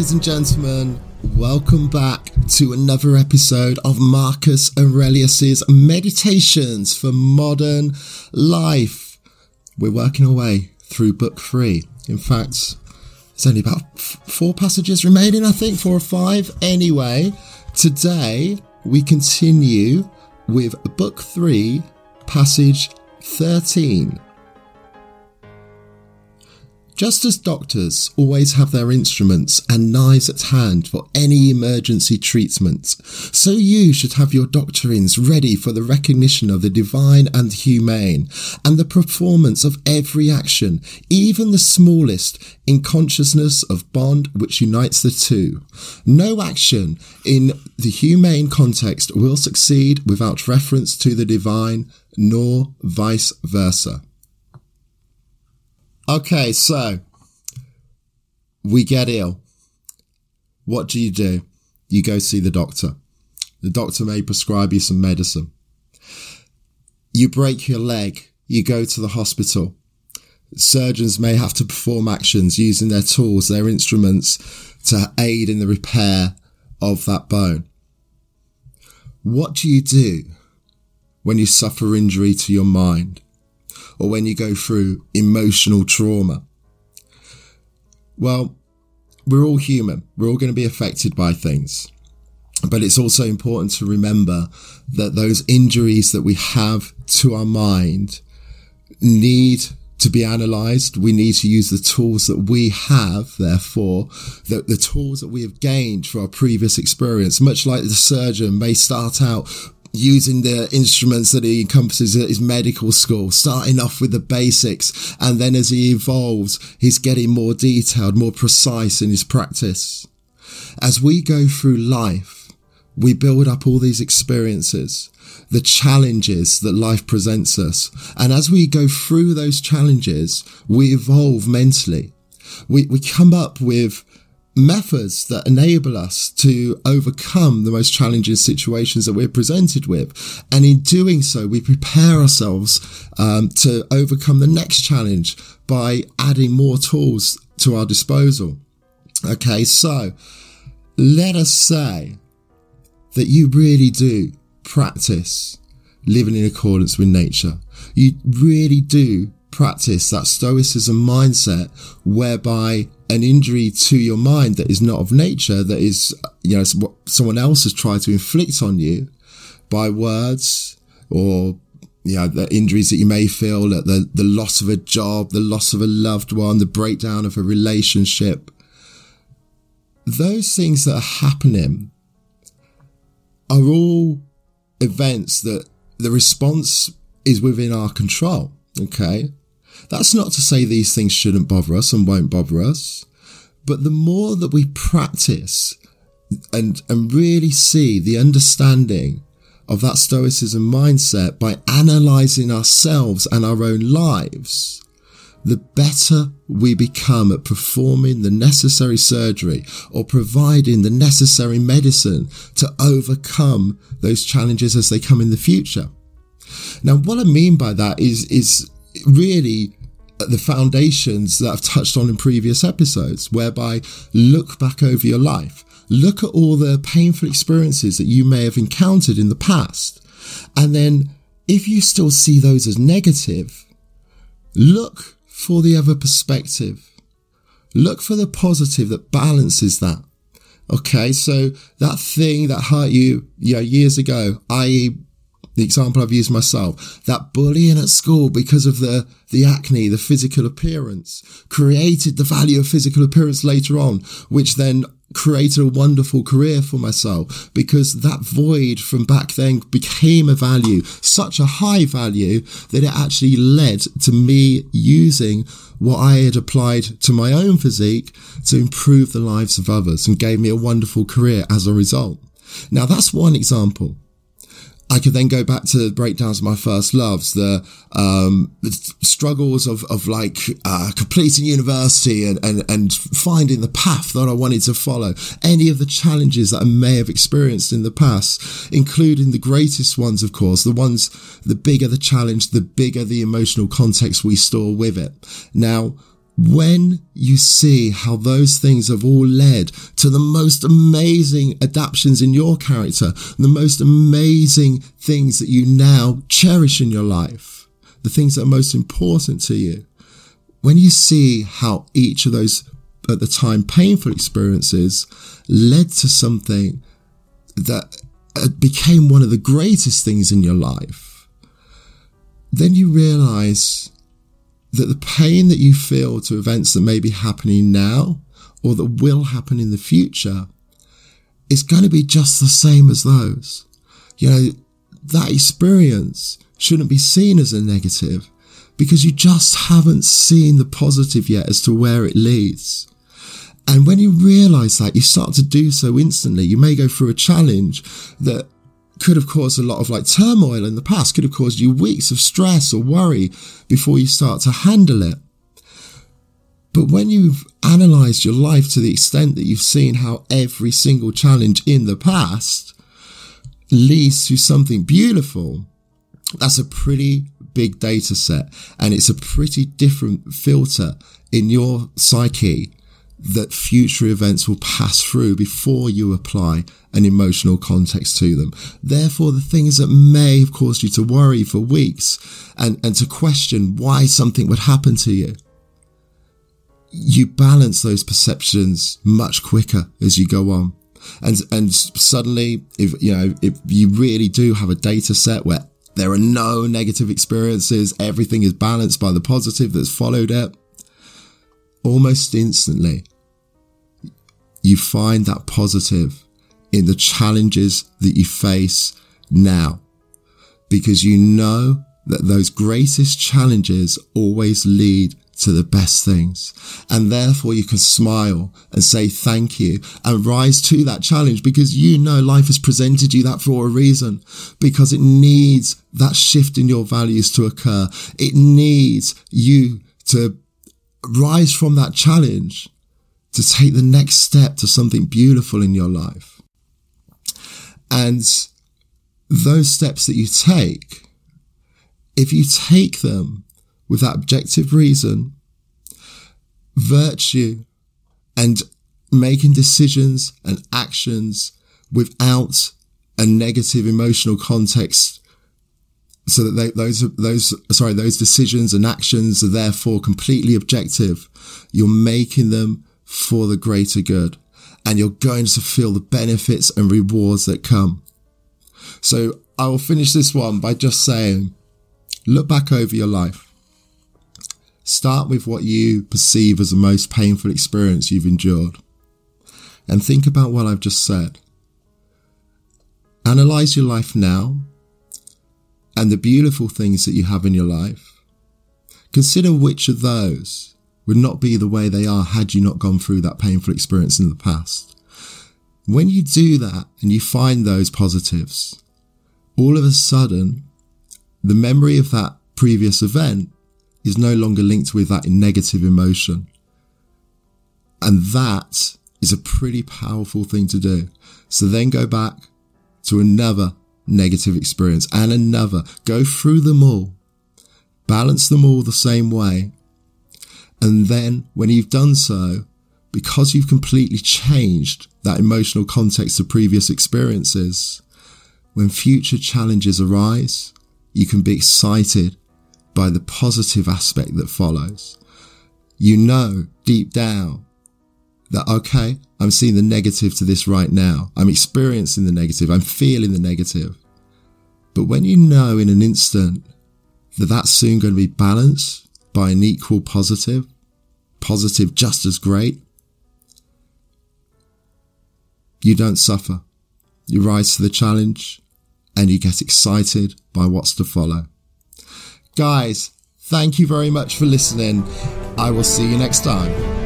ladies and gentlemen. Welcome back to another episode of Marcus Aurelius's Meditations for Modern Life. We're working our way through book three. In fact, there's only about f- four passages remaining, I think, four or five. Anyway, today we continue with book three, passage 13. Just as doctors always have their instruments and knives at hand for any emergency treatment, so you should have your doctrines ready for the recognition of the divine and the humane, and the performance of every action, even the smallest, in consciousness of bond which unites the two. No action in the humane context will succeed without reference to the divine, nor vice versa. Okay, so we get ill. What do you do? You go see the doctor. The doctor may prescribe you some medicine. You break your leg. You go to the hospital. Surgeons may have to perform actions using their tools, their instruments to aid in the repair of that bone. What do you do when you suffer injury to your mind? Or when you go through emotional trauma? Well, we're all human. We're all going to be affected by things. But it's also important to remember that those injuries that we have to our mind need to be analyzed. We need to use the tools that we have, therefore, the, the tools that we have gained through our previous experience. Much like the surgeon may start out using the instruments that he encompasses at his medical school, starting off with the basics. And then as he evolves, he's getting more detailed, more precise in his practice. As we go through life, we build up all these experiences, the challenges that life presents us. And as we go through those challenges, we evolve mentally. We, we come up with methods that enable us to overcome the most challenging situations that we're presented with. And in doing so, we prepare ourselves um, to overcome the next challenge by adding more tools to our disposal. Okay, so let us say that you really do practice living in accordance with nature. You really do practice that stoicism mindset whereby an injury to your mind that is not of nature, that is, you know, what someone else has tried to inflict on you by words or, you know, the injuries that you may feel, the, the loss of a job, the loss of a loved one, the breakdown of a relationship. Those things that are happening are all events that the response is within our control. Okay. That's not to say these things shouldn't bother us and won't bother us, but the more that we practice and, and really see the understanding of that stoicism mindset by analyzing ourselves and our own lives, the better we become at performing the necessary surgery or providing the necessary medicine to overcome those challenges as they come in the future. Now, what I mean by that is, is really uh, the foundations that I've touched on in previous episodes, whereby look back over your life, look at all the painful experiences that you may have encountered in the past. And then if you still see those as negative, look for the other perspective. Look for the positive that balances that. Okay, so that thing that hurt you, you know, years ago, i.e., the example I've used myself, that bullying at school because of the, the acne, the physical appearance, created the value of physical appearance later on, which then created a wonderful career for myself because that void from back then became a value, such a high value that it actually led to me using what I had applied to my own physique to improve the lives of others and gave me a wonderful career as a result. Now that's one example. I could then go back to the breakdowns of my first loves, the, um, the struggles of, of like, uh, completing university and, and, and finding the path that I wanted to follow. Any of the challenges that I may have experienced in the past, including the greatest ones, of course, the ones, the bigger the challenge, the bigger the emotional context we store with it. Now, when you see how those things have all led to the most amazing adaptations in your character, the most amazing things that you now cherish in your life, the things that are most important to you, when you see how each of those at the time painful experiences led to something that uh, became one of the greatest things in your life, then you realize that the pain that you feel to events that may be happening now or that will happen in the future is going to be just the same as those. You know, that experience shouldn't be seen as a negative because you just haven't seen the positive yet as to where it leads. And when you realize that, you start to do so instantly. You may go through a challenge that could have caused a lot of like turmoil in the past, could have caused you weeks of stress or worry before you start to handle it. But when you've analyzed your life to the extent that you've seen how every single challenge in the past leads to something beautiful, that's a pretty big data set and it's a pretty different filter in your psyche that future events will pass through before you apply an emotional context to them. Therefore, the things that may have caused you to worry for weeks and, and to question why something would happen to you, you balance those perceptions much quicker as you go on. And, and suddenly, if, you know, if you really do have a data set where there are no negative experiences, everything is balanced by the positive that's followed it, almost instantly, you find that positive in the challenges that you face now. Because you know that those greatest challenges always lead to the best things. And therefore you can smile and say thank you and rise to that challenge because you know life has presented you that for a reason because it needs that shift in your values to occur. It needs you to rise from that challenge to take the next step to something beautiful in your life. And those steps that you take, if you take them with that objective reason, virtue, and making decisions and actions without a negative emotional context so that they, those those sorry those decisions and actions are therefore completely objective you're making them for the greater good and you're going to feel the benefits and rewards that come so i will finish this one by just saying look back over your life Start with what you perceive as the most painful experience you've endured. And think about what I've just said. Analyze your life now and the beautiful things that you have in your life. Consider which of those would not be the way they are had you not gone through that painful experience in the past. When you do that and you find those positives, all of a sudden, the memory of that previous event is no longer linked with that negative emotion. And that is a pretty powerful thing to do. So then go back to another negative experience and another. Go through them all. Balance them all the same way. And then when you've done so, because you've completely changed that emotional context of previous experiences, when future challenges arise, you can be excited by the positive aspect that follows. You know deep down that, okay, I'm seeing the negative to this right now. I'm experiencing the negative. I'm feeling the negative. But when you know in an instant that that's soon going to be balanced by an equal positive, positive just as great, you don't suffer. You rise to the challenge and you get excited by what's to follow. Guys, thank you very much for listening. I will see you next time.